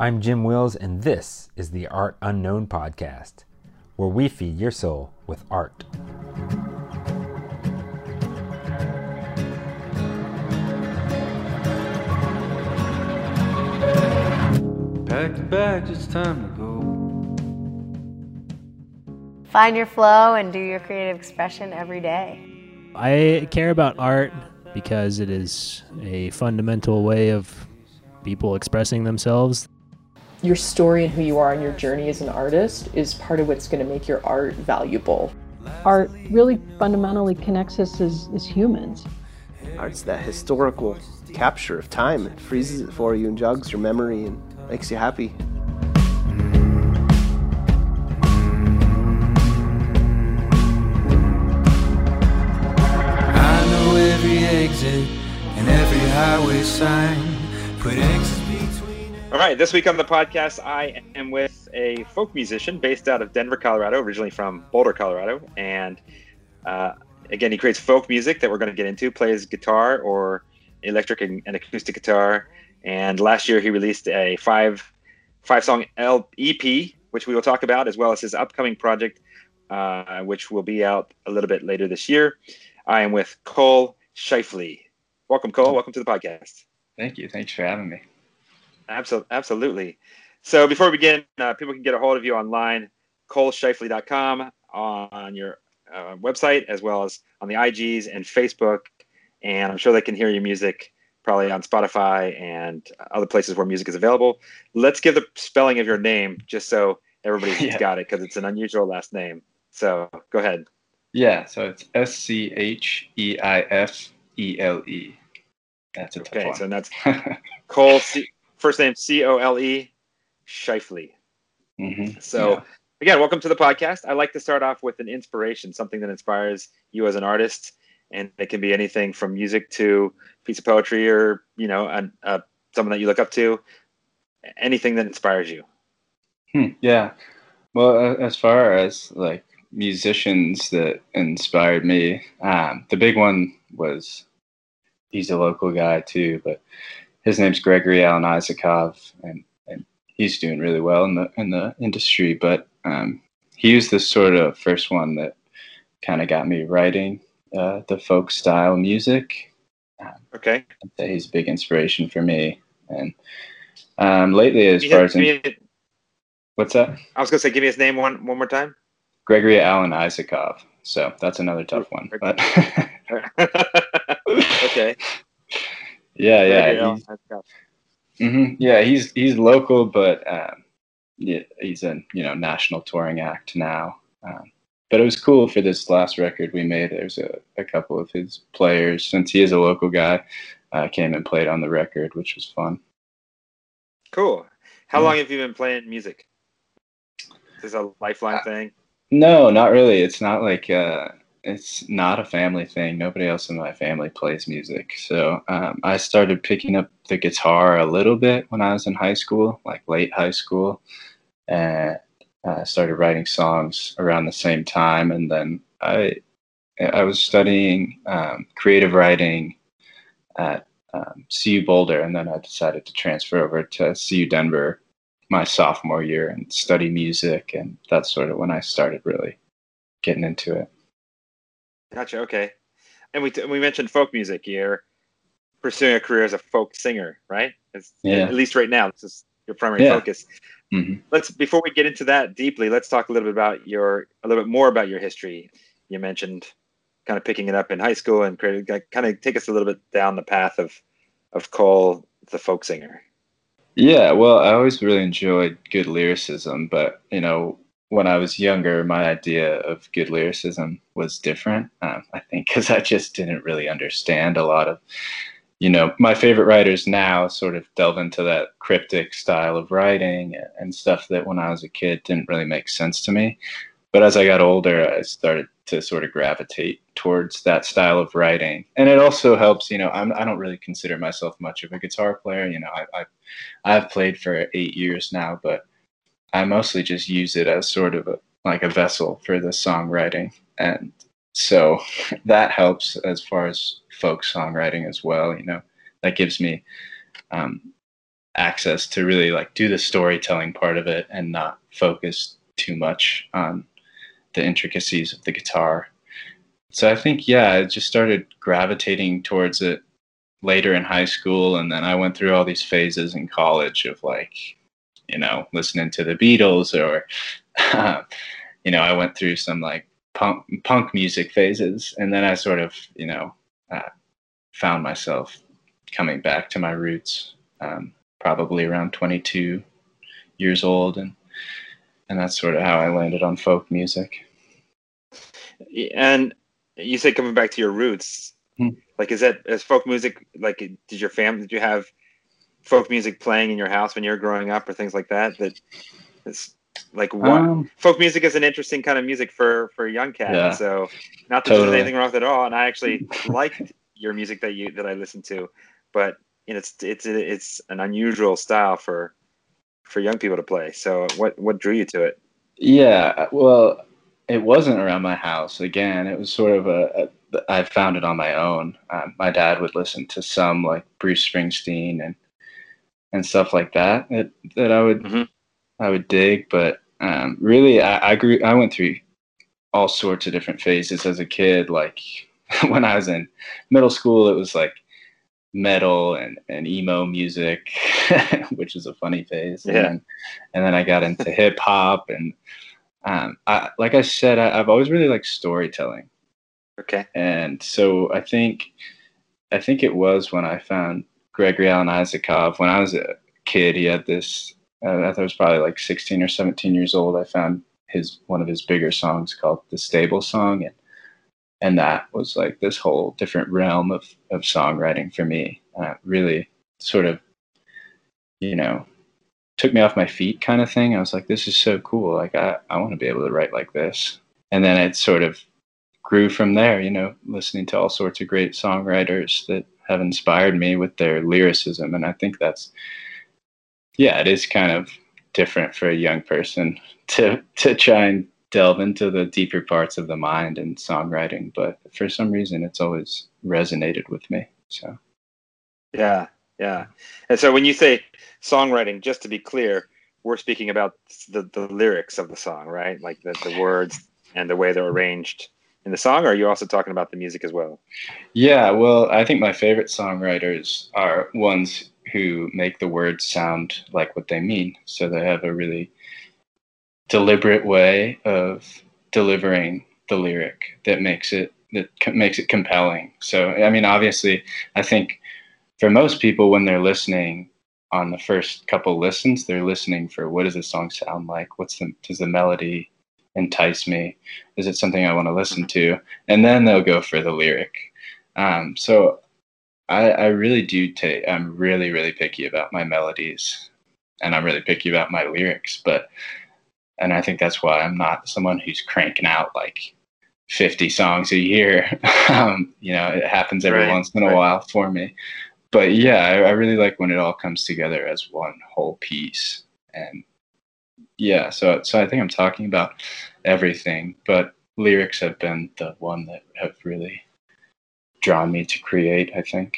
I'm Jim Wills, and this is the Art Unknown Podcast, where we feed your soul with art. Pack the bags, it's time to go. Find your flow and do your creative expression every day. I care about art because it is a fundamental way of people expressing themselves. Your story and who you are and your journey as an artist is part of what's going to make your art valuable. Art really fundamentally connects us as, as humans. Art's that historical capture of time. It freezes it for you and jogs your memory and makes you happy. I know every exit and every highway sign. Put exits between. All right, this week on the podcast, I am with a folk musician based out of Denver, Colorado, originally from Boulder, Colorado. And uh, again, he creates folk music that we're going to get into, plays guitar or electric and, and acoustic guitar. And last year, he released a five five song EP, which we will talk about, as well as his upcoming project, uh, which will be out a little bit later this year. I am with Cole Scheifele. Welcome, Cole. Welcome to the podcast. Thank you. Thanks for having me. Absolutely. Absolutely. So before we begin, uh, people can get a hold of you online, colescheifele.com on your uh, website, as well as on the IGs and Facebook. And I'm sure they can hear your music probably on Spotify and other places where music is available. Let's give the spelling of your name just so everybody's Yeah. got it because it's an unusual last name. So go ahead. Yeah, so it's S C H E I F E L E. That's a tough Okay, one. so that's Cole, C- first name C O L E, Scheifele. Mhm. So, Yeah. again, welcome to the podcast. I like to start off with an inspiration, something that inspires you as an artist, and it can be anything from music to a piece of poetry or you know, an, uh, someone that you look up to. Anything that inspires you. Hmm, yeah. Well, uh, as far as like musicians that inspired me, um, the big one was he's a local guy too, but his name's Gregory Alan Isakov, and, and he's doing really well in the in the industry. But um, he was the sort of first one that kind of got me writing uh, the folk style music. Okay. I'd he's a big inspiration for me. And um, lately, as Give far as in, what's that? I was gonna say, give me his name one one more time. Gregory Alan Isakov. So that's another tough one. But okay. yeah, yeah, he's, mhm, yeah, he's he's local, but um, yeah, he's a you know national touring act now. Um, but it was cool for this last record we made. There's a, a couple of his players, since he is a local guy, uh, came and played on the record, which was fun. Cool. How Yeah. long have you been playing music? Is this a lifeline Uh, thing? No, not really. It's not like uh, it's not a family thing. Nobody else in my family plays music, so um, I started picking up the guitar a little bit when I was in high school, like late high school, and I started writing songs around the same time. And then I I was studying um, creative writing at um, CU Boulder, and then I decided to transfer over to CU Denver my sophomore year and study music, and that's sort of when I started really getting into it. Gotcha. Okay. And we we mentioned folk music. You're pursuing a career as a folk singer, right? It's, Yeah. At least right now, this is your primary Yeah. focus. hmm Let's before we get into that deeply, let's talk a little bit about your a little bit more about your history. You mentioned kind of picking it up in high school and creating, kind of take us a little bit down the path of of Cole, the folk singer. Yeah, well, I always really enjoyed good lyricism, but you know, when I was younger, my idea of good lyricism was different. Um, I think because I just didn't really understand a lot of, you know, my favorite writers now sort of delve into that cryptic style of writing and stuff that when I was a kid didn't really make sense to me. But as I got older, I started to sort of gravitate towards that style of writing, and it also helps. You know, I'm, I don't really consider myself much of a guitar player. You know, I, I I've played for eight years now, but I mostly just use it as sort of a, like a vessel for the songwriting. And so that helps as far as folk songwriting as well. You know, that gives me um, access to really like do the storytelling part of it and not focus too much on the intricacies of the guitar. So I think yeah, I just started gravitating towards it later in high school and then I went through all these phases in college of like you know listening to the Beatles or you know I went through some like punk punk music phases and then I sort of you know uh, found myself coming back to my roots um, probably around 22 years old and and that's sort of how I landed on folk music. And you say coming back to your roots, Hmm. like is that is folk music like did your family did you have folk music playing in your house when you were growing up or things like that? That it's like what Um, folk music is an interesting kind of music for for a young cat. Yeah. So not that there's anything wrong with it at all. And I actually liked your music that you that I listened to, but you know, it's it's it's an unusual style for for young people to play. So what what drew you to it? Yeah, well, it wasn't around my house. Again, it was sort of a, a I found it on my own. Um, my dad would listen to some like Bruce Springsteen and and stuff like that that, that I would Mhm. I would dig. But um, really, I, I grew. I went through all sorts of different phases as a kid. Like when I was in middle school, it was like metal and, and emo music, which is a funny phase. And Yeah. then, and then I got into hip hop and um, I, like I said, I, I've always really liked storytelling, Okay. and so I think, I think it was when I found Gregory Alan Isakov when I was a kid. He had this. Uh, I thought I was probably like 16 or 17 years old. I found his one of his bigger songs called "The Stable Song," and and that was like this whole different realm of of songwriting for me. Uh, really, sort of, you know, took me off my feet kind of thing. I was like, this is so cool. Like I, I want to be able to write like this. And then it sort of grew from there, you know, listening to all sorts of great songwriters that have inspired me with their lyricism. And I think that's, yeah, it is kind of different for a young person to, to try and delve into the deeper parts of the mind and songwriting. But for some reason, it's always resonated with me. So. Yeah, yeah. And so when you say songwriting, just to be clear, we're speaking about the, the lyrics of the song, right? Like the, the words and the way they're arranged in the song, or are you also talking about the music as well? Yeah, well, I think my favorite songwriters are ones who make the words sound like what they mean. So they have a really deliberate way of delivering the lyric that makes it that makes it compelling. So I mean, obviously, I think for most people when they're listening on the first couple listens, they're listening for what does the song sound like? What's the does the melody entice me? Is it something I want to listen to? And then they'll go for the lyric. Um, so I, I really do take. I'm really really picky about my melodies, and I'm really picky about my lyrics. But and I think that's why I'm not someone who's cranking out like 50 songs a year. um, you know, it happens every Right, once in a right. while for me. But yeah, I, I really like when it all comes together as one whole piece. And yeah, so so I think I'm talking about everything, but lyrics have been the one that have really drawn me to create. I think.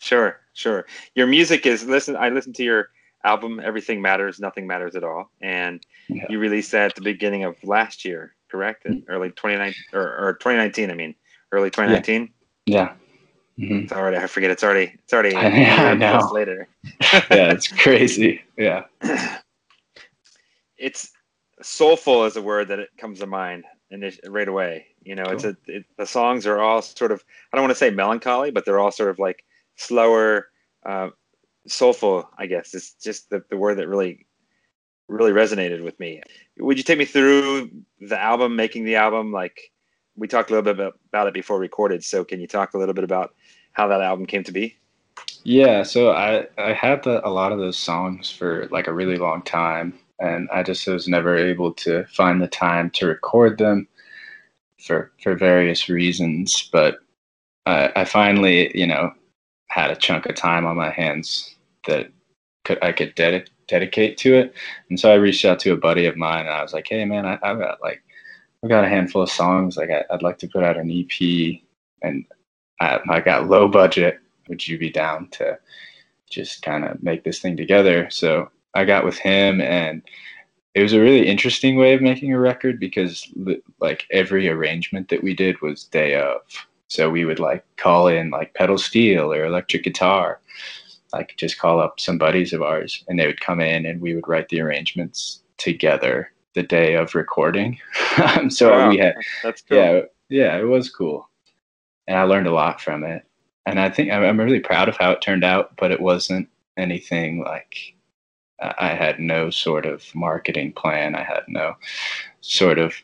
Sure, sure. Your music is listen. I listened to your album, Everything Matters, Nothing Matters at All, and Yeah. you released that at the beginning of last year, correct? In early 2019 or, or 2019. I mean, early 2019. Yeah. hmm It's already. I forget. It's already. It's already. I- a I know. Later. Yeah, it's crazy. Yeah. it's soulful is a word that it comes to mind and right away. You know, it's a it, the songs are all sort of I don't want to say melancholy, but they're all sort of like slower, uh, soulful. I guess it's just the, the word that really really resonated with me. Would you take me through the album, making the album? Like we talked a little bit about, about it before recorded, so can you talk a little bit about how that album came to be? Yeah, so I I had the, a lot of those songs for like a really long time, and I just was never able to find the time to record them for for various reasons. But I, I finally, you know, had a chunk of time on my hands that could I could dedi- dedicate to it, and so I reached out to a buddy of mine, and I was like, "Hey, man, I, I've got like I've got a handful of songs. Like I, I'd like to put out an EP, and I, I got low budget." would you be down to just kind of make this thing together. So I got with him and it was a really interesting way of making a record because like every arrangement that we did was day of. So we would like call in like pedal steel or electric guitar, like just call up some buddies of ours and they would come in and we would write the arrangements together the day of recording. so Wow, we had That's cool. yeah, yeah, it was cool, and I learned a lot from it. And I think I'm, I'm really proud of how it turned out, but it wasn't anything like I had no sort of marketing plan. I had no sort of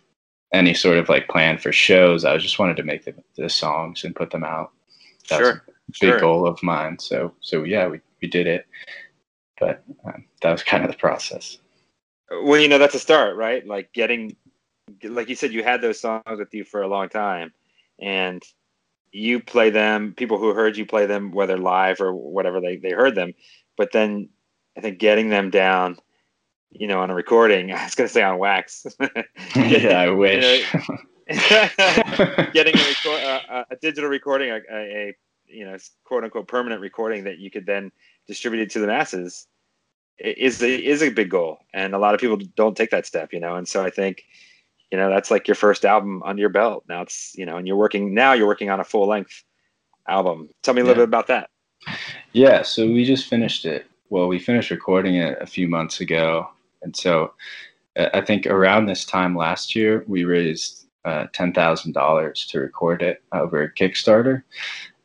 any sort of like plan for shows. I just wanted to make the, the songs and put them out. That was Sure, a big sure. goal of mine. So so yeah, we we did it, but um, that was kind of the process. Well, you know, that's a start, right? Like getting, like you said, you had those songs with you for a long time, and you play them. People who heard you play them, whether live or whatever they they heard them, but then I think getting them down, you know, on a recording. I was gonna say on wax. yeah, I wish. getting a, record, uh, a digital recording, a, a, you know quote unquote permanent recording that you could then distribute it to the masses is a, is a big goal, and a lot of people don't take that step, you know. And so I think you know that's like your first album under your belt. Now it's you know, and you're working now. You're working on a full length album. Tell me a little Yeah. bit about that. Yeah, so we just finished it. Well, we finished recording it a few months ago, and so uh, I think around this time last year we raised uh, ten thousand dollars to record it over Kickstarter,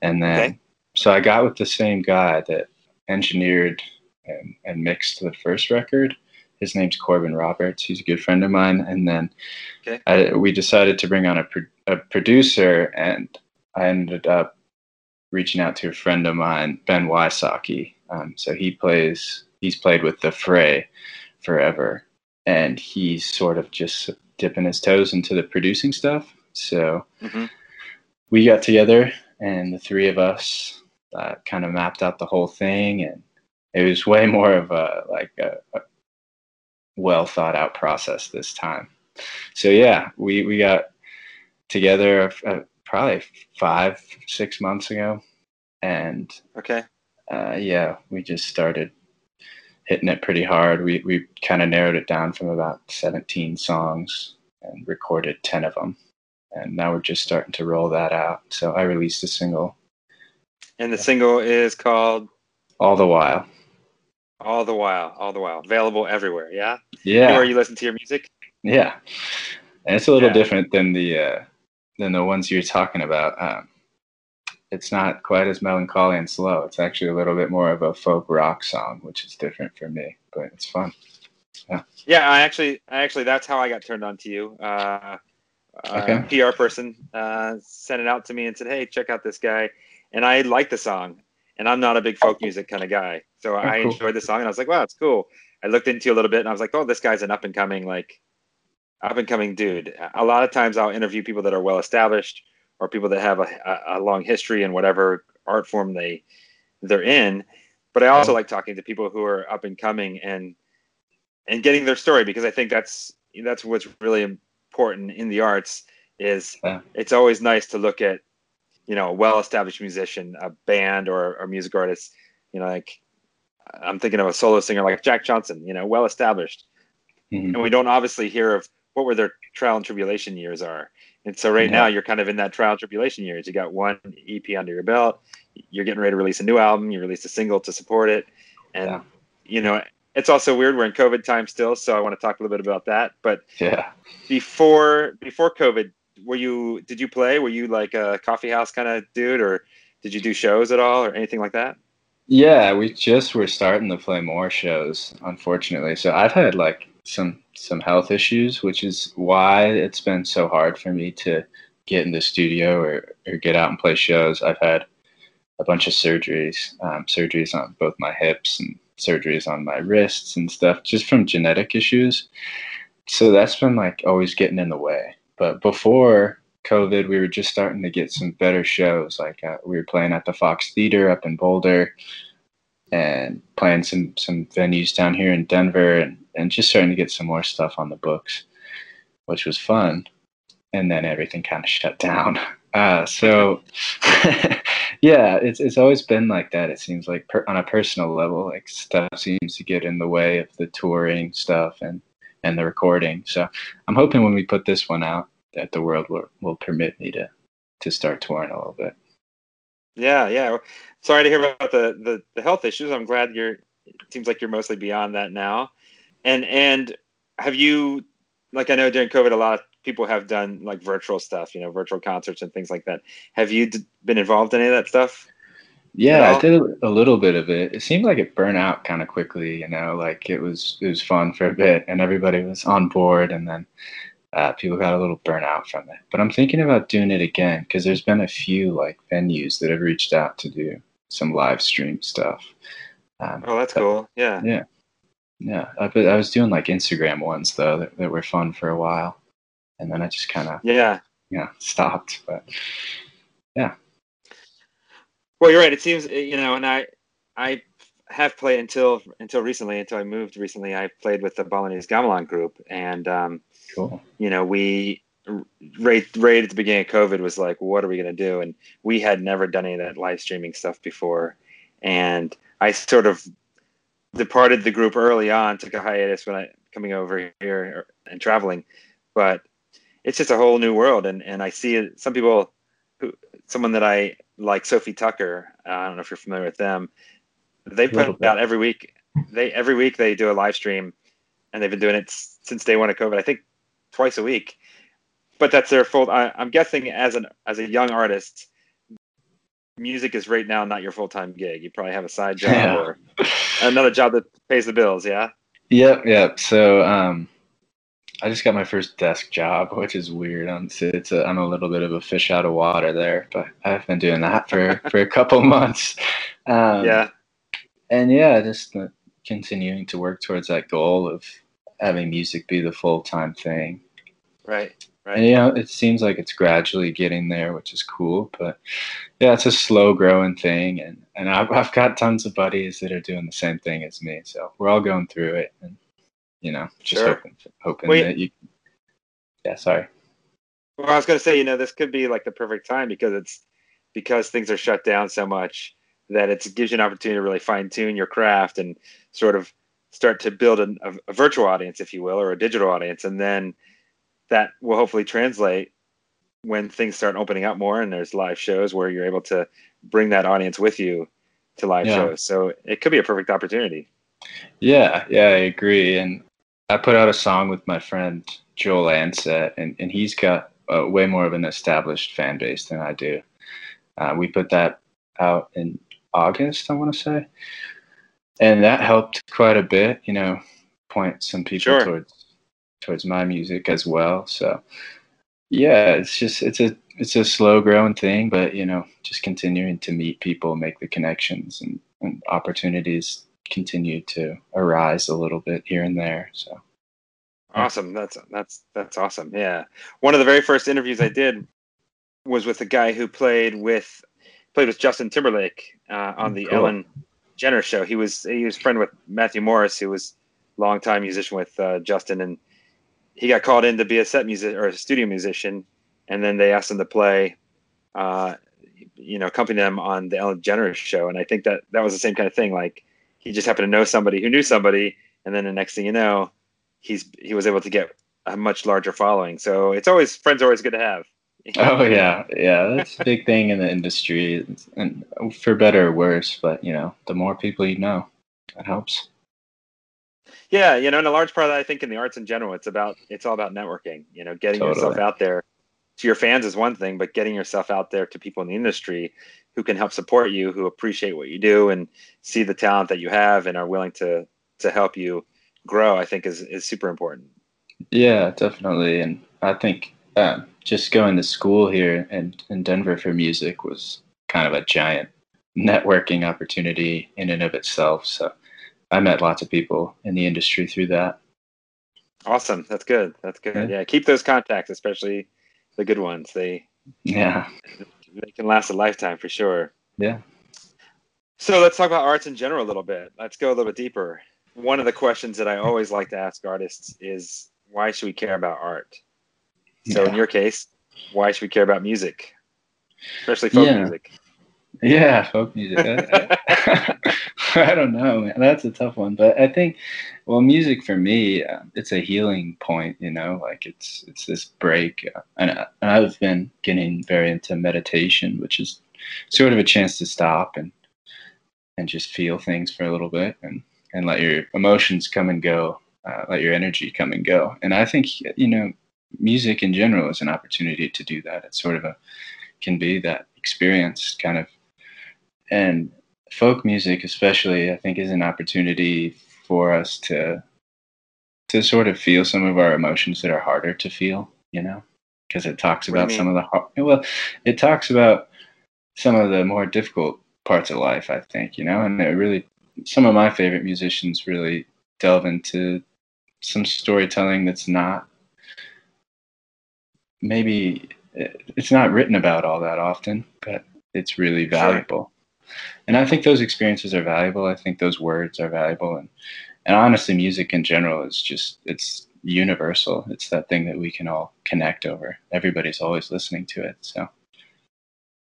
and then Okay. so I got with the same guy that engineered and, and mixed the first record. His name's Corbin Roberts. He's a good friend of mine, and then Okay. I, we decided to bring on a, pro- a producer, and I ended up reaching out to a friend of mine, Ben Wysocki. Um, so he plays, he's played with the Fray forever, and he's sort of just dipping his toes into the producing stuff. So Mhm. we got together, and the three of us uh, kind of mapped out the whole thing, and it was way more of a like a, a well thought out process this time. So yeah, we we got together uh, probably five six months ago, and Okay. Uh, yeah, we just started hitting it pretty hard. We we kind of narrowed it down from about 17 songs and recorded 10 of them, and now we're just starting to roll that out. So I released a single And the single is called all the while. "All the While." All the while, available everywhere. Yeah. Yeah, Where you listen to your music. yeah, and it's a little Yeah. different than the uh, than the ones you're talking about. Um, it's not quite as melancholy and slow. It's actually a little bit more of a folk rock song, which is different for me, but it's fun. Yeah, Yeah, I actually, I actually, that's how I got turned on to you. Uh, Okay. uh, PR person uh, sent it out to me and said, "Hey, check out this guy," and I liked the song. And I'm not a big folk music kind of guy, so I Oh, cool. enjoyed the song, and I was like, "Wow, it's cool." I looked into it a little bit, and I was like, "Oh, this guy's an up and coming, like, up and coming dude." A lot of times, I'll interview people that are well established or people that have a, a, long history in whatever art form they they're in. But I also like talking to people who are up and coming and and getting their story because I think that's that's what's really important in the arts is Yeah. it's always nice to look at you know a well-established musician, a band or a music artist. You know, like I'm thinking of a solo singer like Jack Johnson. You know, well-established, Mhm. and we don't obviously hear of what were their trial and tribulation years are. And so right Yeah. now you're kind of in that trial tribulation years. You got one EP under your belt. You're getting ready to release a new album. You released a single to support it, and Yeah. you know it's also weird. We're in COVID time still, so I want to talk a little bit about that. But Yeah. before before COVID, were you did you play? Were you like a coffee house kind of dude, or did you do shows at all, or anything like that? Yeah, we just were starting to play more shows, unfortunately. So I've had like some some health issues, which is why it's been so hard for me to get in the studio or, or get out and play shows. I've had a bunch of surgeries, um, surgeries on both my hips and surgeries on my wrists and stuff, just from genetic issues. So that's been like always getting in the way. But before COVID, we were just starting to get some better shows. Like uh, we were playing at the Fox Theater up in Boulder and playing some some venues down here in Denver and, and just starting to get some more stuff on the books, which was fun. And then everything kind of shut down. Uh, so, yeah, it's it's always been like that. It seems like per, on a personal level, like stuff seems to get in the way of the touring stuff and and the recording. So, I'm hoping when we put this one out, that the world will will permit me to to start touring a little bit. Yeah, yeah. Sorry to hear about the, the, the health issues. I'm glad you're. It seems like you're mostly beyond that now. And and have you, like I know during COVID, a lot of people have done like virtual stuff, you know, virtual concerts and things like that. Have you d- been involved in any of that stuff? Yeah, I did a, little bit of it. It seemed like it burned out kind of quickly, you know, like it was it was fun for a bit and everybody was on board and then uh, people got a little burnout from it. But I'm thinking about doing it again because there's been a few like venues that have reached out to do some live stream stuff. Um, oh, that's cool. Yeah. Yeah. Yeah. I, I was doing like Instagram ones though that, that were fun for a while. And then I just kind of, yeah, yeah, stopped. But yeah. Well, you're right. It seems, you know, and I, I have played until, until recently, until I moved recently, I played with the Balinese Gamelan group and, um, Cool. You know, we right right at the beginning of COVID was like, what are we gonna do? And we had never done any of that live streaming stuff before, and I sort of departed the group early on, took a hiatus when I coming over here and traveling, but it's just a whole new world, and and I see some people who someone that I like Sophie Tucker. Uh, I don't know if you're familiar with them. They put out every week. They every week they do a live stream, and they've been doing it since day one of COVID. I think twice a week. But that's their full. I, I'm guessing as an as a young artist, music is right now not your full time gig. You probably have a side job yeah. or another job that pays the bills. Yeah. Yep. Yep. So um, I just got my first desk job, which is weird. I'm it's a, I'm a little bit of a fish out of water there, but I've been doing that for for a couple months. Um, yeah. And yeah, just continuing to work towards that goal of having music be the full time thing. Right. Right. And you know, it seems like it's gradually getting there, which is cool. But yeah, it's a slow growing thing, and and I've I've got tons of buddies that are doing the same thing as me, so we're all going through it, and you know, just sure. hoping hoping that you. Yeah, sorry. Well, I was going to say, you know, this could be like the perfect time because it's because things are shut down so much that it gives you an opportunity to really fine tune your craft and sort of start to build a, a, virtual audience, if you will, or a digital audience, and then that will hopefully translate when things start opening up more and there's live shows where you're able to bring that audience with you to live yeah. shows. So it could be a perfect opportunity. Yeah, yeah, I agree. And I put out a song with my friend Joel Ansett, and, and he's got uh, way more of an established fan base than I do. Uh, we put that out in August, I want to say and that helped quite a bit. You know, point some people sure. towards towards my music as well. So yeah, it's just it's a it's a slow growing thing, but you know, just continuing to meet people, make the connections, and, and opportunities continue to arise a little bit here and there. So awesome! That's that's that's awesome. Yeah, one of the very first interviews I did was with a guy who played with played with Justin Timberlake uh, on the cool. Ellen DeGeneres show. He was he was friend with Matthew Morris, who was longtime musician with uh, Justin, and he got called in to be a set music or a studio musician, and then they asked him to play, uh, you know, accompany them on the Ellen DeGeneres show. And I think that that was the same kind of thing. Like he just happened to know somebody who knew somebody, and then the next thing you know, he's he was able to get a much larger following. So it's always friends are always good to have. Oh yeah, yeah, that's a big thing in the industry, and for better or worse. But you know, the more people you know, that helps. Yeah, you know, and a large part of that, I think, in the arts in general, it's about it's all about networking. You know, getting totally. yourself out there to your fans is one thing, but getting yourself out there to people in the industry who can help support you, who appreciate what you do, and see the talent that you have, and are willing to to help you grow, I think, is is super important. Yeah, definitely, and I think um, just going to school here in, in Denver for music was kind of a giant networking opportunity in and of itself. So I met lots of people in the industry through that. Awesome. That's good. That's good. Yeah. yeah. Keep those contacts, especially the good ones. They yeah they can last a lifetime for sure. Yeah. So let's talk about arts in general a little bit. Let's go a little bit deeper. One of the questions that I always like to ask artists is why should we care about art? So yeah. in your case, why should we care about music? especially folk Yeah. music. Yeah, folk music. I, I don't know, man. That's a tough one, but I think, well, music for me, uh, it's a healing point. You know, like it's it's this break, uh, and, I, and I've been getting very into meditation, which is sort of a chance to stop and and just feel things for a little bit and and let your emotions come and go, uh, let your energy come and go. And I think you know, music in general is an opportunity to do that. It's sort of a can be that experience kind of and folk music especially i think is an opportunity for us to to sort of feel some of our emotions that are harder to feel you know? Because it talks about some of the well it talks about some of the more difficult parts of life i think you know? And it really some of my favorite musicians really delve into some storytelling that's not maybe eh, it's not written about all that often but it's really valuable and I think those experiences are valuable. I think those words are valuable, and and honestly, music in general is just it's universal. It's that thing that we can all connect over. Everybody's always listening to it. So,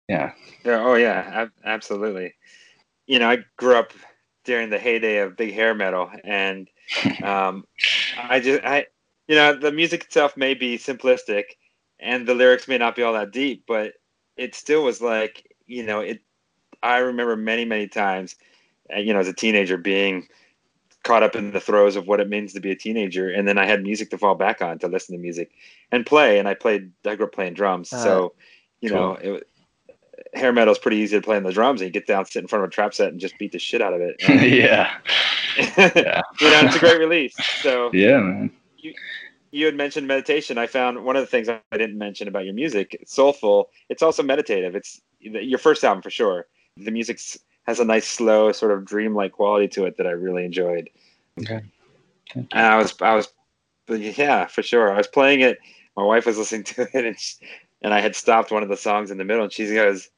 yeah, Yeah, oh yeah, ab- absolutely. You know, I grew up during the heyday of big hair metal, and um, I just, I, you know, the music itself may be simplistic, and the lyrics may not be all that deep, but it still was like, you know, it. I remember many, many times, uh, you know, as a teenager, being caught up in the throes of what it means to be a teenager, and then I had music to fall back on to listen to music and play, and I played. I grew up playing drums, Uh, so you cool. know, it, hair metal is pretty easy to play on the drums, and you get down, sit in front of a trap set, and just beat the shit out of it. And, yeah, yeah, you know, it's a great release. So yeah, man. you had mentioned meditation. I found one of the things I didn't mention about your music, it's soulful. It's also meditative. It's your first album for sure. The music has a nice, slow, sort of dreamlike quality to it that I really enjoyed. Okay. Thank And I was, I was, yeah, for sure. I was playing it. My wife was listening to it, and she, and I had stopped one of the songs in the middle, and she goes,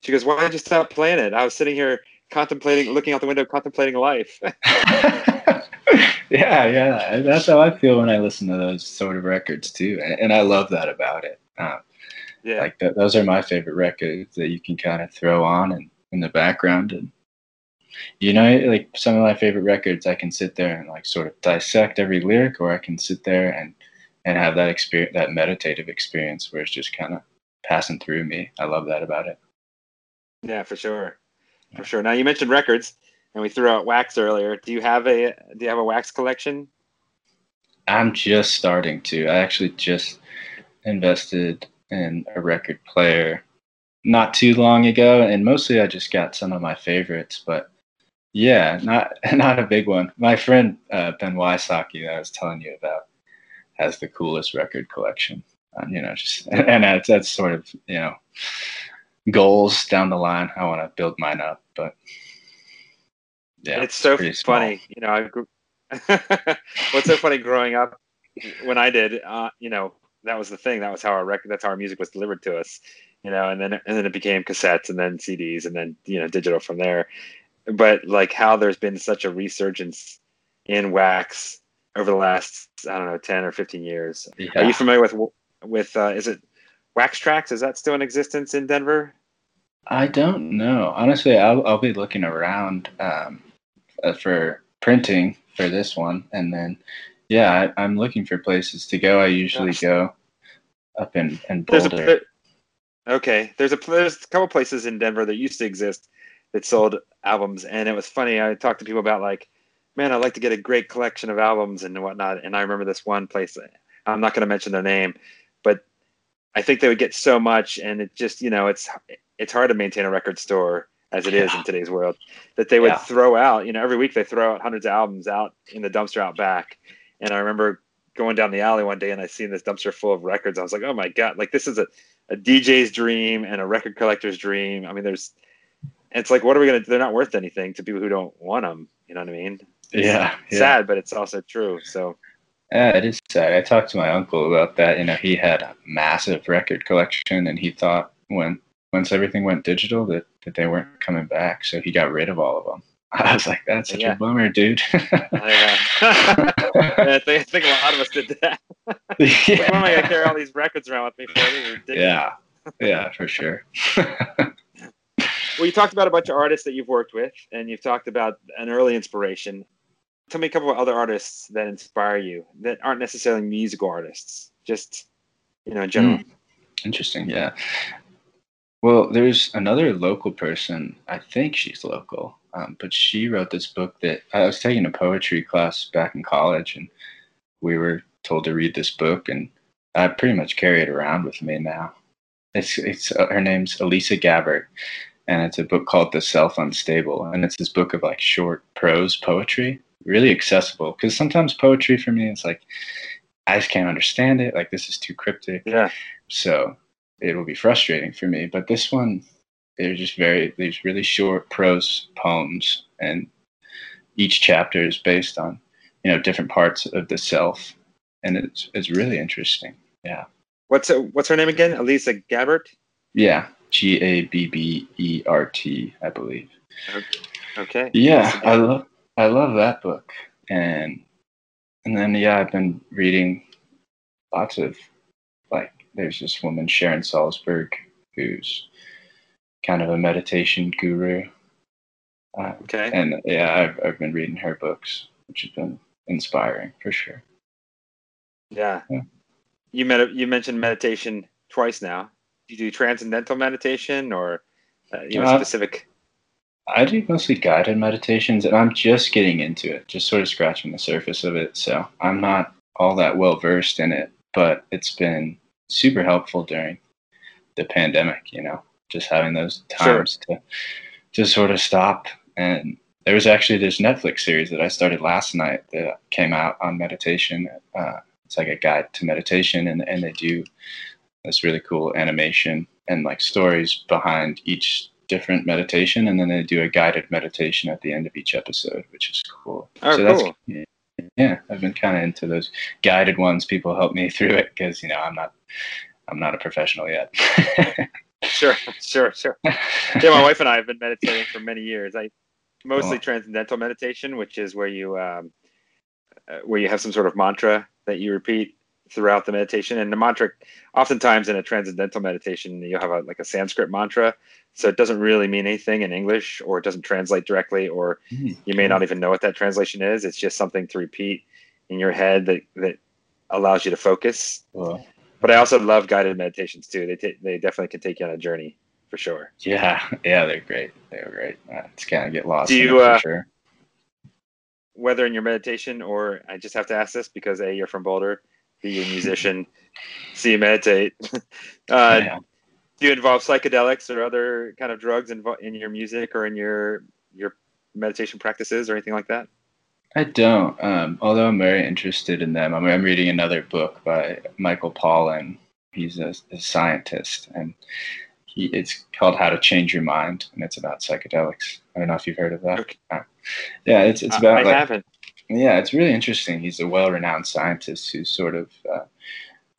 she goes, "Why did you stop playing it?" I was sitting here contemplating, looking out the window, contemplating life. yeah, yeah. That's how I feel when I listen to those sort of records too, and, and I love that about it. Um, yeah, like th- those are my favorite records that you can kind of throw on and in the background and you know like some of my favorite records i can sit there and like sort of dissect every lyric or i can sit there and and have that experience that meditative experience where it's just kind of passing through me i love that about it yeah, for sure, for sure. Now you mentioned records, and we threw out wax earlier. Do you have a Do you have a wax collection? i'm just starting to i actually just invested in a record player not too long ago and mostly i just got some of my favorites but yeah not not a big one my friend uh, ben wysocki that i was telling you about has the coolest record collection uh, you know just and that's, that's sort of you know goals down the line i want to build mine up but yeah it's so small. funny. You know, I grew. What's so funny growing up when I did, uh, you know, that was the thing. That was how our record. That's how our music was delivered to us. You know, and then and then it became cassettes, and then CDs, and then you know digital from there. But like how there's been such a resurgence in wax over the last I don't know ten or fifteen years. Are you familiar with with uh, is it Wax Trax? Is that still in existence in Denver? I don't know. Honestly, I'll, I'll be looking around um, uh, for printing for this one. And then, yeah, I, I'm looking for places to go. I usually go up in, in Boulder. Okay. There's a there's a couple places in Denver that used to exist that sold albums, and it was funny. I talked to people about like, man, I'd like to get a great collection of albums and whatnot. And I remember this one place. I'm not going to mention their name, but I think they would get so much, and it just you know it's it's hard to maintain a record store as it is in today's world that they would Yeah. throw out. You know, every week they throw out hundreds of albums out in the dumpster out back, and I remember going down the alley one day and I seen this dumpster full of records. I was like, oh my god, like this is a, a DJ's dream and a record collector's dream. I mean, there's, it's like, what are we gonna? They're not worth anything to people who don't want them. You know what I mean? yeah, yeah. Sad, but it's also true. So Yeah, it is sad. I talked to my uncle about that. You know, he had a massive record collection, and he thought when once everything went digital that, that they weren't coming back, so he got rid of all of them. I was like, that's such Yeah. a bummer, dude. I, uh, I, think, a lot of us did that. Like, what am I gonna carry all these records around with me for? Yeah, yeah, for sure. well, you talked about a bunch of artists that you've worked with, and you've talked about an early inspiration. Tell me a couple of other artists that inspire you that aren't necessarily musical artists, just you know, in general. Mm, interesting. Yeah. Well, there's another local person. I think she's local, um, but she wrote this book that I was taking a poetry class back in college, and we were told to read this book, and I pretty much carry it around with me now. It's it's uh, her name's Elisa Gabbert, and it's a book called The Self Unstable, and it's this book of like short prose poetry, really accessible. Because sometimes poetry for me is like I just can't understand it. Like this is too cryptic. Yeah. So it'll be frustrating for me. But this one, they're just very these really short prose poems, and each chapter is based on you know different parts of the self, and it's it's really interesting. Yeah. What's what's her name again? Elisa Gabbert. Yeah, G A B B E R T, I believe. Okay. Yeah, I love I love that book, and and then yeah, I've been reading lots of like there's this woman Sharon Salzberg who's kind of a meditation guru. Uh, okay. And yeah, I've I've been reading her books, which has been inspiring for sure. Yeah. yeah. You med- you mentioned meditation twice now. Do you do transcendental meditation or uh, you know uh, specific? I do mostly guided meditations, and I'm just getting into it, just sort of scratching the surface of it. So I'm not all that well versed in it, but it's been super helpful during the pandemic. You know, just having those times sure. to to sort of stop. And there was actually this Netflix series that I started last night that came out on meditation. Uh, it's like a guide to meditation, and and they do this really cool animation and like stories behind each different meditation, and then they do a guided meditation at the end of each episode, which is cool. Oh, so cool. that's yeah, I've been kind of into those guided ones. People help me through it because you know I'm not I'm not a professional yet. sure, sure, sure. Yeah, my wife and I have been meditating for many years. I mostly cool. transcendental meditation, which is where you um, uh, where you have some sort of mantra that you repeat throughout the meditation. And the mantra, oftentimes in a transcendental meditation, you have a, like a Sanskrit mantra. So it doesn't really mean anything in English or it doesn't translate directly, or mm-hmm. you may not even know what that translation is. It's just something to repeat in your head that, that allows you to focus. But I also love guided meditations too. They, t- they definitely can take you on a journey for sure. Yeah. Yeah. They're great. They're great. Uh, it's kind of get lost. Do you, uh, sure. whether in your meditation or I just have to ask this because A, you're from Boulder b you're a musician, c you meditate. uh, yeah. Do you involve psychedelics or other kind of drugs in, in your music or in your your meditation practices or anything like that? I don't. Um, although I'm very interested in them. I mean, I'm reading another book by Michael Pollan. He's a, a scientist, and he, it's called How to Change Your Mind, and it's about psychedelics. I don't know if you've heard of that. Okay. Uh, yeah, it's it's about. I like, haven't. Yeah, it's really interesting. He's a well-renowned scientist who sort of uh,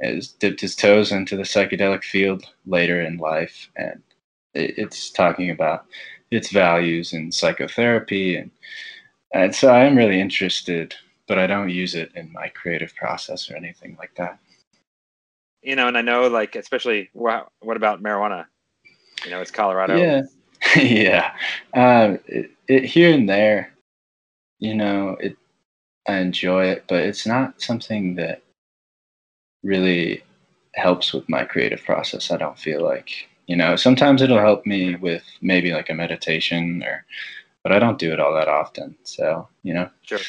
has dipped his toes into the psychedelic field later in life, and it, it's talking about its values in psychotherapy, and and so I am really interested, but I don't use it in my creative process or anything like that. You know, and I know, like, especially what what about marijuana? You know, it's Colorado. Yeah, yeah. Uh, it, it, here and there, you know, it I enjoy it, but it's not something that really helps with my creative process. I don't feel like, you know, sometimes it'll help me with maybe like a meditation or, but I don't do it all that often. So, you know. Sure.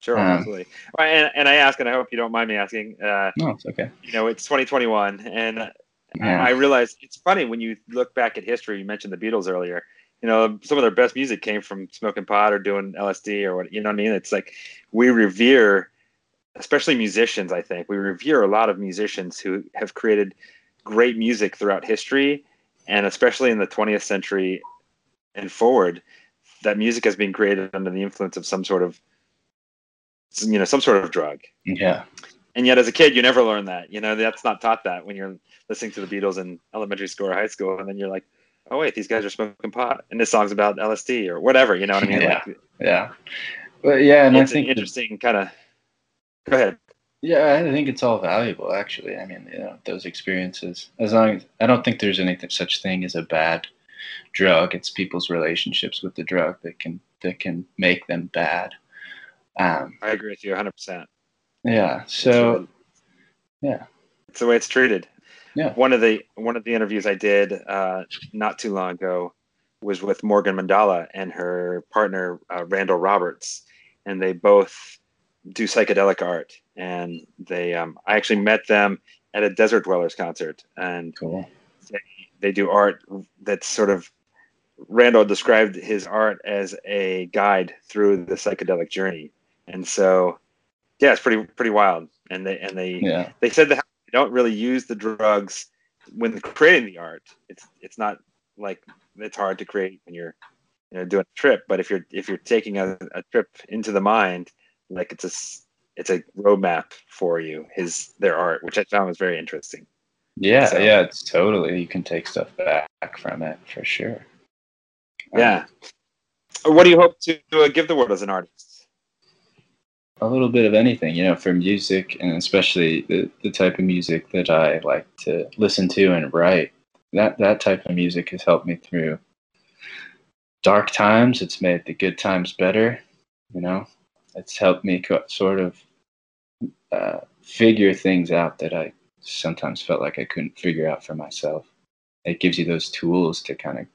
Sure, um, absolutely. And, and I ask, and I hope you don't mind me asking. Uh, no, it's okay. You know, it's 2021, and yeah. I realize it's funny when you look back at history. You mentioned the Beatles earlier you know, some of their best music came from smoking pot or doing LSD or what, you know what I mean? It's like we revere, especially musicians, I think, we revere a lot of musicians who have created great music throughout history and especially in the 20th century and forward that music has been created under the influence of some sort of you know some sort of drug yeah and yet as a kid you never learn that you know that's not taught that when you're listening to the beatles in elementary school or high school and then you're like oh wait, these guys are smoking pot, and this song's about LSD or whatever. You know what I mean? Yeah, like, yeah. But yeah, and it's I think interesting kind of. Go ahead. Yeah, I think it's all valuable. Actually, I mean, you know, those experiences. As long as I don't think there's anything such thing as a bad drug. It's people's relationships with the drug that can that can make them bad. Um, I agree with you 100. percent yeah. So, yeah, it's the way it's treated. Yeah. One of the one of the interviews I did uh, not too long ago was with Morgan Mandala and her partner uh, Randall Roberts, and they both do psychedelic art. And they, um, I actually met them at a Desert Dwellers concert, and cool. They, do art that's sort of. Randall described his art as a guide through the psychedelic journey, and so, yeah, it's pretty pretty wild. And they and they Yeah. they said that they don't really use the drugs when creating the art. It's it's not like it's hard to create when you're you know doing a trip, but if you're if you're taking a, a trip into the mind, like it's a it's a roadmap for you. His their art, which I found was very interesting. Yeah, So- yeah, it's totally. You can take stuff back from it for sure. Um, Yeah. What do you hope to uh, give the world as an artist? a little bit of anything, you know, for music and especially the, the type of music that I like to listen to and write. That that type of music has helped me through dark times. It's made the good times better. You know, it's helped me co- sort of uh, figure things out that I sometimes felt like I couldn't figure out for myself. It gives you those tools to kind of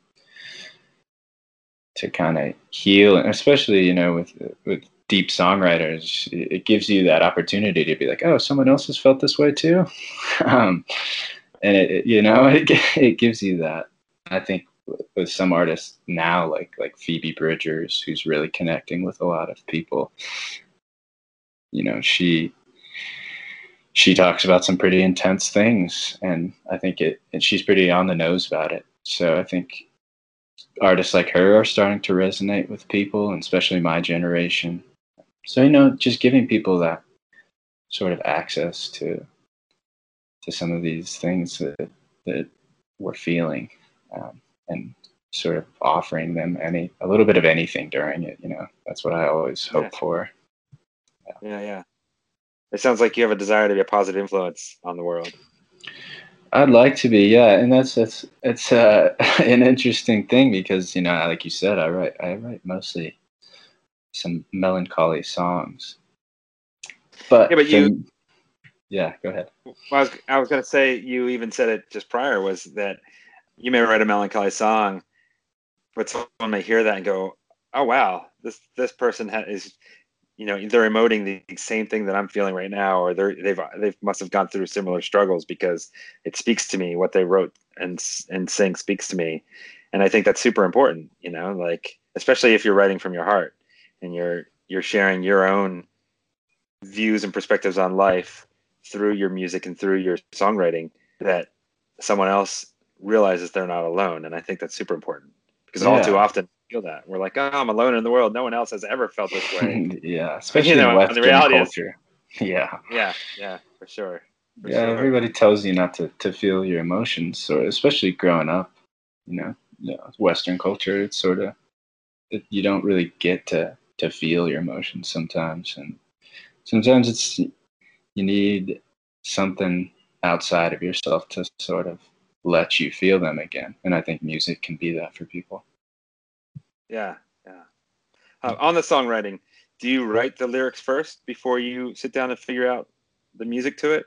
to kind of heal, and especially you know with with deep songwriters, it gives you that opportunity to be like, oh, someone else has felt this way too, um, and it, it- you know it it gives you that. I think with some artists now, like like Phoebe Bridgers, who's really connecting with a lot of people. You know, she she talks about some pretty intense things, and I think it and she's pretty on the nose about it. So I think artists like her are starting to resonate with people, and especially my generation. So you know, just giving people that sort of access to to some of these things that that we're feeling, um, and sort of offering them any a little bit of anything during it. You know, that's what I always hope Yeah. for. Yeah, yeah. It sounds like you have a desire to be a positive influence on the world. I'd like to be, yeah, and that's that's it's uh, an interesting thing because you know, like you said, I write I write mostly some melancholy songs, but Yeah, but you- yeah, go ahead. Well, I was, I was going to say, you even said it just prior, was that you may write a melancholy song, but someone may hear that and go, "Oh wow, this this person ha- is, you know, they're emoting the same thing that I'm feeling right now, or they're they've they must have gone through similar struggles because it speaks to me. What they wrote and and sing speaks to me, and I think that's super important. You know, like especially if you're writing from your heart and you're you're sharing your own views and perspectives on life through your music and through your songwriting that someone else realizes they're not alone and i think that's super important because all too often feel that we're like oh i'm alone in the world no one else has ever felt this way yeah, especially know, in and the Western reality is- culture. yeah, yeah yeah for sure For yeah. sure. Everybody tells you not to, to feel your emotions, so especially growing up, you know, you know, Western culture, it's sort of you don't really get to to feel your emotions sometimes, and sometimes it's you need something outside of yourself to sort of let you feel them again, and I think music can be that for people. Yeah yeah uh, on the songwriting do you write the lyrics first before you sit down and figure out the music to it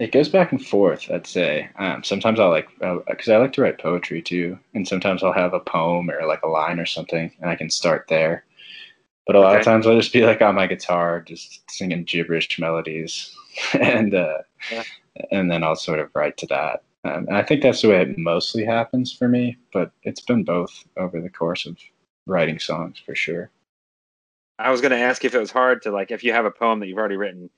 It goes back and forth, I'd say. Um, sometimes I'll like, because I like to write poetry too, and sometimes I'll have a poem or like a line or something, and I can start there. But a lot of times I'll just be like on my guitar, just singing gibberish melodies, and uh, Yeah. and then I'll sort of write to that. Um, and I think that's the way it mostly happens for me, but it's been both over the course of writing songs for sure. I was going to ask if it was hard to like if you have a poem that you've already written,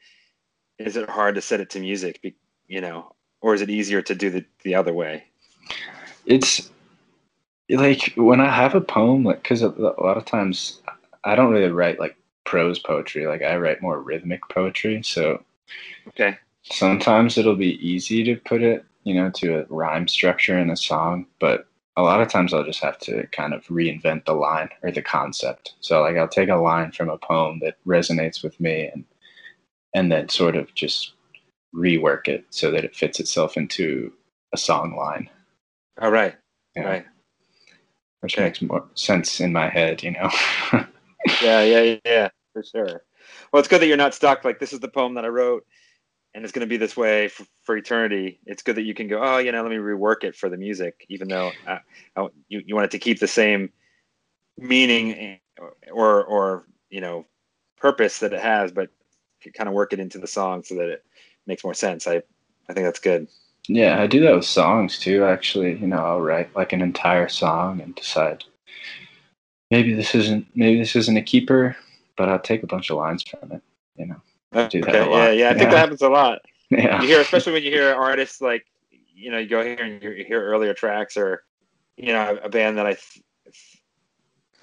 is it hard to set it to music? Be, you know, or is it easier to do the the other way? it's like when I have a poem, like because a, a lot of times I don't really write like prose poetry. Like I write more rhythmic poetry. So Okay. sometimes it'll be easy to put it, you know, to a rhyme structure in a song, but a lot of times I'll just have to kind of reinvent the line or the concept. So like I'll take a line from a poem that resonates with me and and then sort of just rework it so that it fits itself into a song line. All right. Yeah. Right. Which Okay. makes more sense in my head, you know. Yeah, yeah, yeah, for sure. Well, it's good that you're not stuck. Like this is the poem that I wrote, and it's going to be this way for, for eternity. It's good that you can go, oh, you know, let me rework it for the music, even though uh, I, you you want it to keep the same meaning or or you know purpose that it has, but kind of work it into the song so that it makes more sense. I I think that's good. Yeah, I do that with songs too, actually. You know, I'll write like an entire song and decide maybe this isn't maybe this isn't a keeper, but I'll take a bunch of lines from it, you know. Okay, that a yeah, yeah, I think Yeah. that happens a lot. Yeah. you hear especially when you hear artists like you know you go here and you hear earlier tracks or you know a band that I th-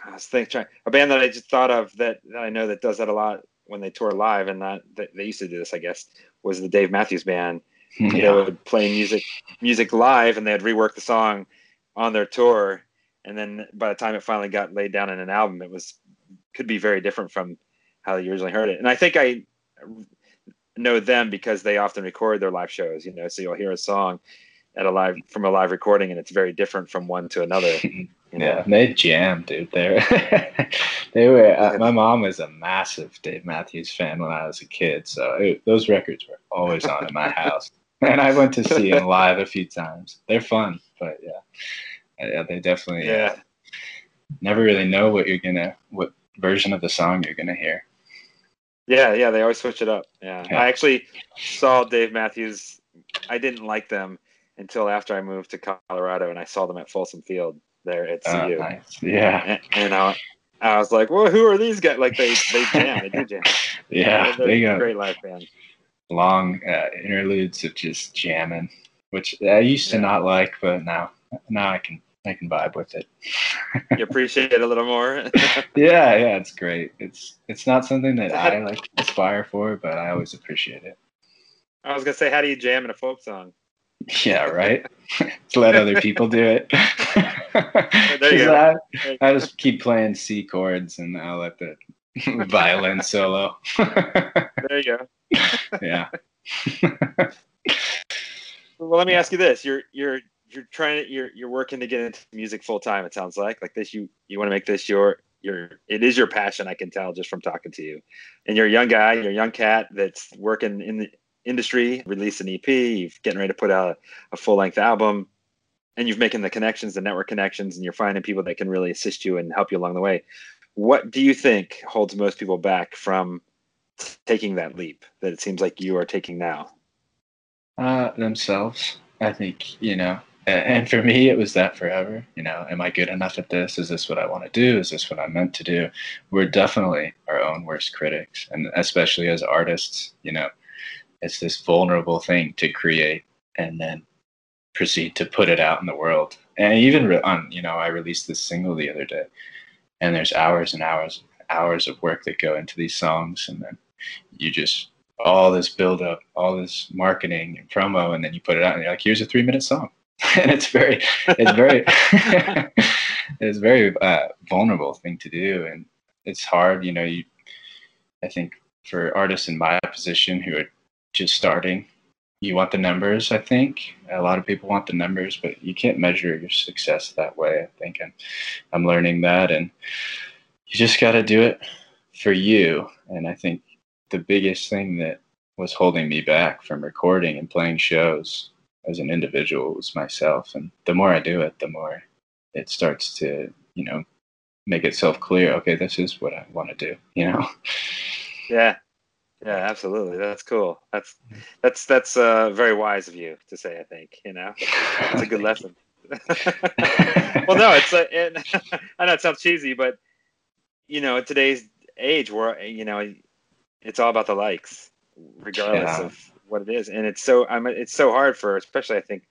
I was thinking a band that I just thought of that, that I know that does that a lot when they tour live and that, that they used to do this I guess was the Dave Matthews Band they yeah. would play music music live and they'd rework the song on their tour and then by the time it finally got laid down in an album it was could be very different from how you originally heard it and i think i know them because they often record their live shows you know so you'll hear a song at a live from a live recording and it's very different from one to another you know? Yeah, they jam, dude. They they were. Uh, my mom was a massive Dave Matthews fan when I was a kid, so it, those records were always on in my house. And I went to see them live a few times. They're fun, but yeah, yeah, they definitely. uh, yeah never really know what you're gonna, what version of the song you're gonna hear. Yeah, yeah, they always switch it up. Yeah. Yeah. I actually saw Dave Matthews. I didn't like them until after I moved to Colorado and I saw them at Folsom Field there at Uh, CU. nice. Yeah, And, and I, I was like, well, who are these guys? Like they, they jam, they do jam. yeah. They a got great live band. long uh, interludes of just jamming, which I used to Yeah. not like, but now now I can I can vibe with it. You appreciate it a little more. yeah, yeah, it's great. It's it's not something that I like aspire for, but I always appreciate it. I was gonna say, how do you jam in a folk song? Yeah, right. Let other people do it. There you go. I, I just keep playing C chords and I'll let the violin solo. There you go. yeah. Well, let me ask you this: you're you're you're trying to you're you're working to get into music full time. It sounds like like this. You you want to make this your your it is your passion. I can tell just from talking to you. And you're a young guy. You're a young cat that's working in the industry. Released an EP. You're getting ready to put out a, a full length album. And you're making the connections, the network connections, and you're finding people that can really assist you and help you along the way. What do you think holds most people back from taking that leap that it seems like you are taking now? Uh, themselves. I think, you know, and for me, it was that forever. You know, am I good enough at this? Is this what I want to do? Is this what I'm meant to do? We're definitely our own worst critics. And especially as artists, you know, it's this vulnerable thing to create and then proceed to put it out in the world. And even re- on, you know, I released this single the other day, and there's hours and hours, and hours of work that go into these songs. And then you just, all this build up, all this marketing and promo, and then you put it out, and you're like, here's a three minute song. And it's very, it's very, it's very uh, vulnerable thing to do. And it's hard, you know, you, I think for artists in my position who are just starting, you want the numbers, I think. A lot of people want the numbers, but you can't measure your success that way, I think. And I'm learning that. And you just got to do it for you. And I think the biggest thing that was holding me back from recording and playing shows as an individual was myself. And the more I do it, the more it starts to, you know, make itself clear. Okay, this is what I want to do, you know? Yeah. Yeah, absolutely. That's cool. That's that's that's uh, very wise of you to say. I think you know, it's a good lesson. well, no, it's a, it, I know it sounds cheesy, but you know, in today's age, where you know, it's all about the likes, regardless Yeah. of what it is, and it's so I'm it's so hard for, especially I think,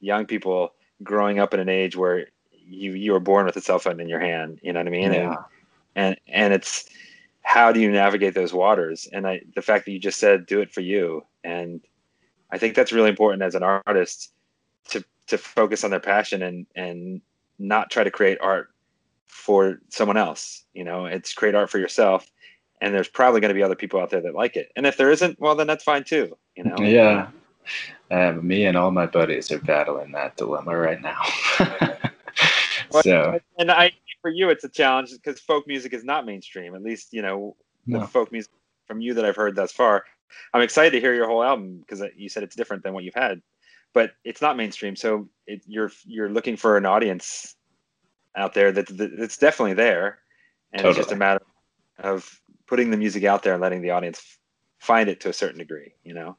young people growing up in an age where you you were born with a cell phone in your hand. You know what I mean? And Yeah. and and it's how do you navigate those waters and i the fact that you just said do it for you and i think that's really important as an artist to to focus on their passion and and not try to create art for someone else you know it's create art for yourself and there's probably going to be other people out there that like it. And if there isn't, well, then that's fine too. You know. Yeah. Um, me and all my buddies are battling that dilemma right now. so, and I, for you, it's a challenge because folk music is not mainstream. At least you know No. the folk music from you that I've heard thus far. I'm excited to hear your whole album because you said it's different than what you've had, but it's not mainstream. So it, you're you're looking for an audience out there that that's definitely there, and it's just a matter of putting the music out there and letting the audience find it to a certain degree. You know.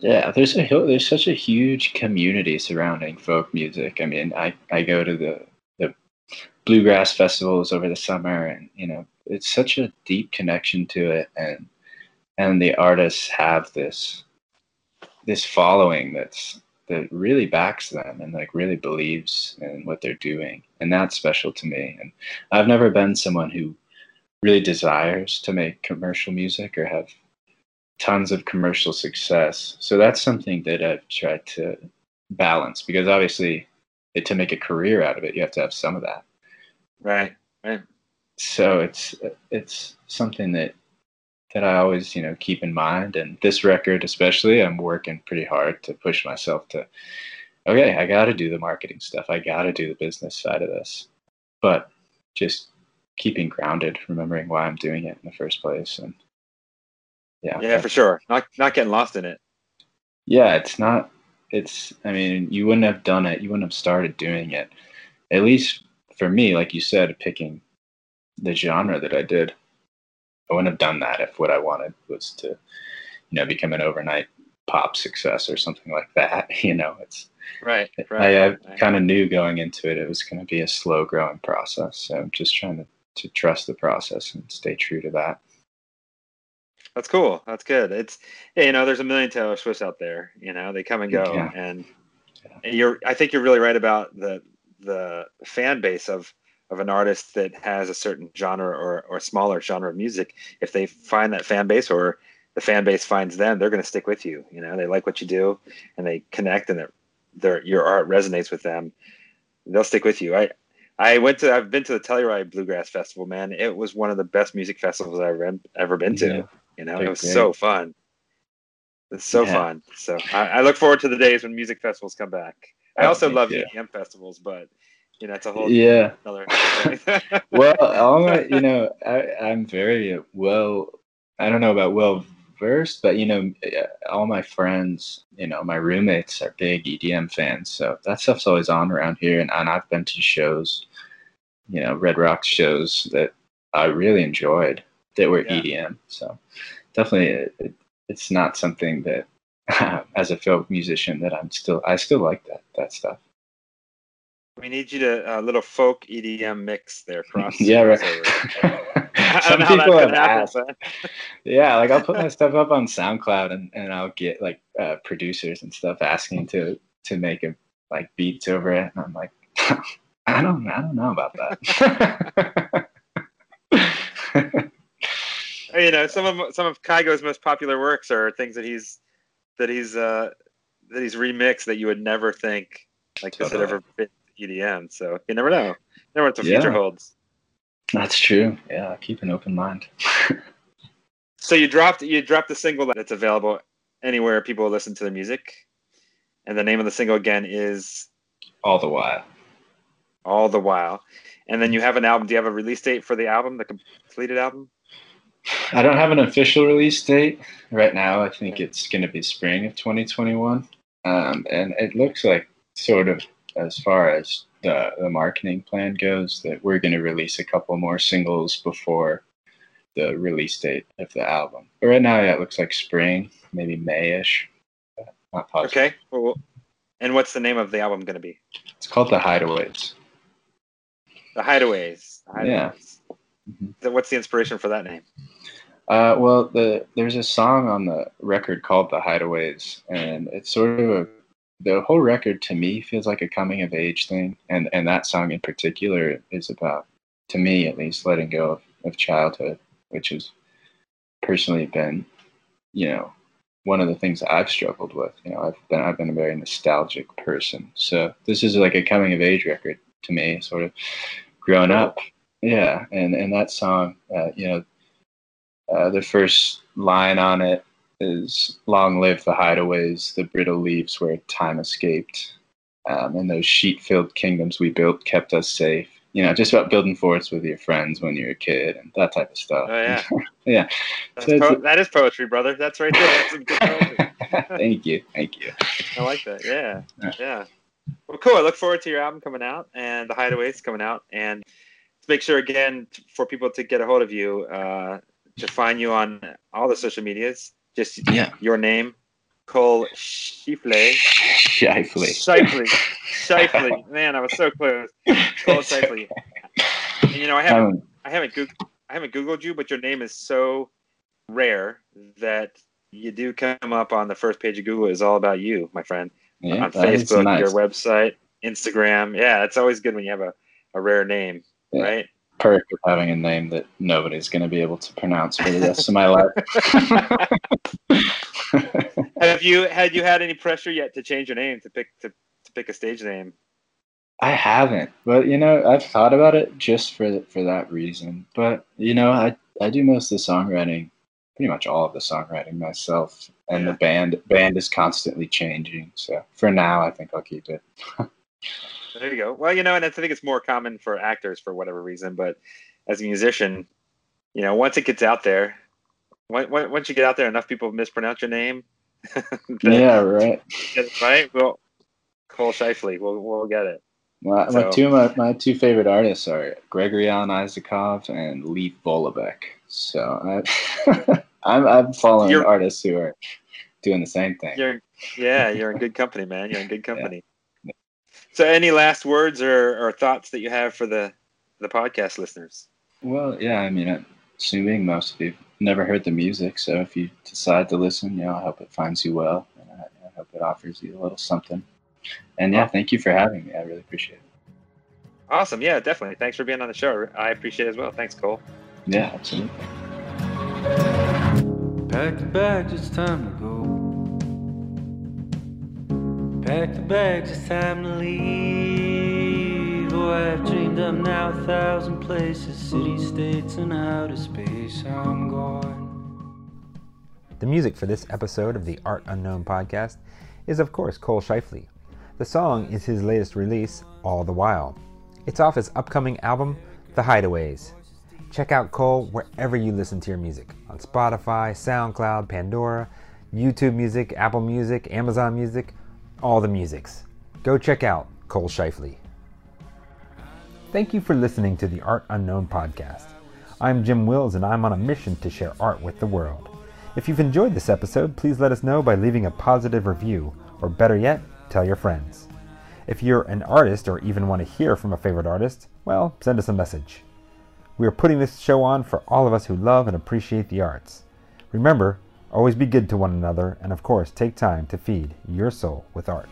Yeah, there's a there's such a huge community surrounding folk music. I mean, I, I go to the the bluegrass festivals over the summer, and you know, it's such a deep connection to it, and and the artists have this this following that's that really backs them and like really believes in what they're doing, and that's special to me. And I've never been someone who really desires to make commercial music or have tons of commercial success. So that's something that I've tried to balance because obviously it, to make a career out of it, you have to have some of that. Right. Right. So it's it's something that that I always, you know, keep in mind and this record especially, I'm working pretty hard to push myself to okay, I got to do the marketing stuff. I got to do the business side of this. But just keeping grounded, remembering why I'm doing it in the first place and yeah. Yeah, for sure. Not not getting lost in it. yeah it's not it's i mean you wouldn't have done it you wouldn't have started doing it at least for me like you said picking the genre that i did i wouldn't have done that if what i wanted was to you know become an overnight pop success or something like that you know it's Right. I, Right. I right. kind of knew going into it it was going to be a slow growing process so i'm just trying to, to trust the process and stay true to that That's cool. That's good. It's you know, there's a million Taylor Swifts out there. You know, they come and go, Yeah. and you're. I think you're really right about the the fan base of of an artist that has a certain genre or or smaller genre of music. If they find that fan base or the fan base finds them, they're going to stick with you. You know, they like what you do, and they connect, and their their your art resonates with them. They'll stick with you. I I went to I've been to the Telluride Bluegrass Festival, man. It was one of the best music festivals I've ever been, ever been to. Yeah. You know, it was great. so fun. It's so Yeah. fun. So I, I look forward to the days when music festivals come back. I also love too. EDM festivals, but you know, it's a whole yeah another. well, my, you know, I, I'm very well. I don't know about well versed, but you know, eh, all my friends, you know, my roommates are big EDM fans, so that stuff's always on around here. And, and I've been to shows, you know, Red Rocks shows that I really enjoyed that were Yeah. EDM. So definitely, it, it, it's not something that, as a folk musician, that I'm still. I still like that that stuff. we need you to a little folk EDM mix there, cross. Yeah, right. Some don't know how that's people have happen, asked. Yeah, like I'll put my stuff up on SoundCloud and, and I'll get like uh, producers and stuff asking to to make a, like beats over it, and I'm like, I don't I don't know about that. you know, some of some of Kygo's most popular works are things that he's that he's uh that he's remixed that you would never think like this had ever been EDM. So you never know. Never know what the future holds. That's true. Yeah, keep an open mind. So you dropped you dropped the single that's available anywhere people listen to the music, and the name of the single again is All the while. All the While, and then you have an album. Do you have a release date for the album, the completed album? I don't have an official release date right now. I think it's going to be spring of 2021, um, and it looks like sort of as far as the the marketing plan goes that we're going to release a couple more singles before the release date of the album. But right now, yeah, it looks like spring, maybe Mayish. Not positive. Okay. Well, and what's the name of the album going to be? It's called The Hideaways. The Hideaways. The Yeah. Hideaways. Mhm. So what's the inspiration for that name? Uh, well, the there's a song on the record called "The Hideaways," and it's sort of a, the whole record to me feels like a coming of age thing, and and that song in particular is about, to me at least, letting go of, of childhood, which has personally been, you know, one of the things that I've struggled with. You know, I've been I've been a very nostalgic person, so this is like a coming of age record to me, sort of growing up. Yeah, and and that song, uh, you know, Uh, the first line on it is "Long live the hideaways, the brittle leaves where time escaped, um, and those sheet-filled kingdoms we built kept us safe." You know, just about building forts with your friends when you're a kid and that type of stuff. Oh yeah, yeah. That's So po- that is poetry, brother. That's right there. That's good poetry. thank you, thank you. I like that. Yeah, Yeah. yeah. Well, cool. I look forward to your album coming out and the Hideaways coming out. And to make sure again for people to get a hold of you, uh, to find you on all the social medias, just Yeah. your name, Cole Scheifele. Shifley. Shifley. Shifley. Man, I was so close. Cole Scheifele. And, you know, I haven't Um, I haven't goog- I haven't googled you, but your name is so rare that you do come up on the first page of Google. Is all about you, my friend yeah, on Facebook, nice. your website, Instagram. Yeah, it's always good when you have a, a rare name, Yeah. right? Perk of having a name that nobody's going to be able to pronounce for the rest of my life. Have you had you had any pressure yet to change your name to pick to, to pick a stage name? I haven't, but you know, I've thought about it just for for that reason. But you know, I I do most of the songwriting, pretty much all of the songwriting myself, and Yeah. the band band is constantly changing. So for now, I think I'll keep it. There you go. Well, you know, and I think it's more common for actors for whatever reason, but as a musician, you know, once it gets out there, on- on- once you get out there, enough people mispronounce your name. yeah, right. Right. Well, Cole Scheifele, we'll we'll get it. My, So- my two my, my two favorite artists are Gregory Alan Isakov and Leif Vollebekk. So I, I'm I'm following You're- artists who are doing the same thing. You're yeah, you're in good company, man. You're in good company. So, any last words or, or thoughts that you have for the the podcast listeners? Well, yeah, I mean, I'm assuming most of you never heard the music, so if you decide to listen, you know, I hope it finds you well, and I, I hope it offers you a little something. And yeah, thank you for having me. I really appreciate it. Awesome. Yeah, definitely. Thanks for being on the show. I appreciate it as well. Thanks, Cole. Yeah, absolutely. Pack the bags, it's time to go. Pack the bags, it's time to leave. Oh, I've dreamed up now a thousand places, cities, states, and outer space. I'm gone. The music for this episode of the Art Unknown podcast is, of course, Cole Scheifele. The song is his latest release, All the While. It's off his upcoming album, The Hideaways. Check out Cole wherever you listen to your music on Spotify, SoundCloud, Pandora, YouTube Music, Apple Music, Amazon Music, all the musics. Go check out Cole Scheifele. Thank you for listening to the Art Unknown podcast. I'm Jim Wills and I'm on a mission to share art with the world. If you've enjoyed this episode, please let us know by leaving a positive review, or better yet, tell your friends. If you're an artist or even want to hear from a favorite artist, well, send us a message. We are putting this show on for all of us who love and appreciate the arts. Remember, always be good to one another, and of course, take time to feed your soul with art.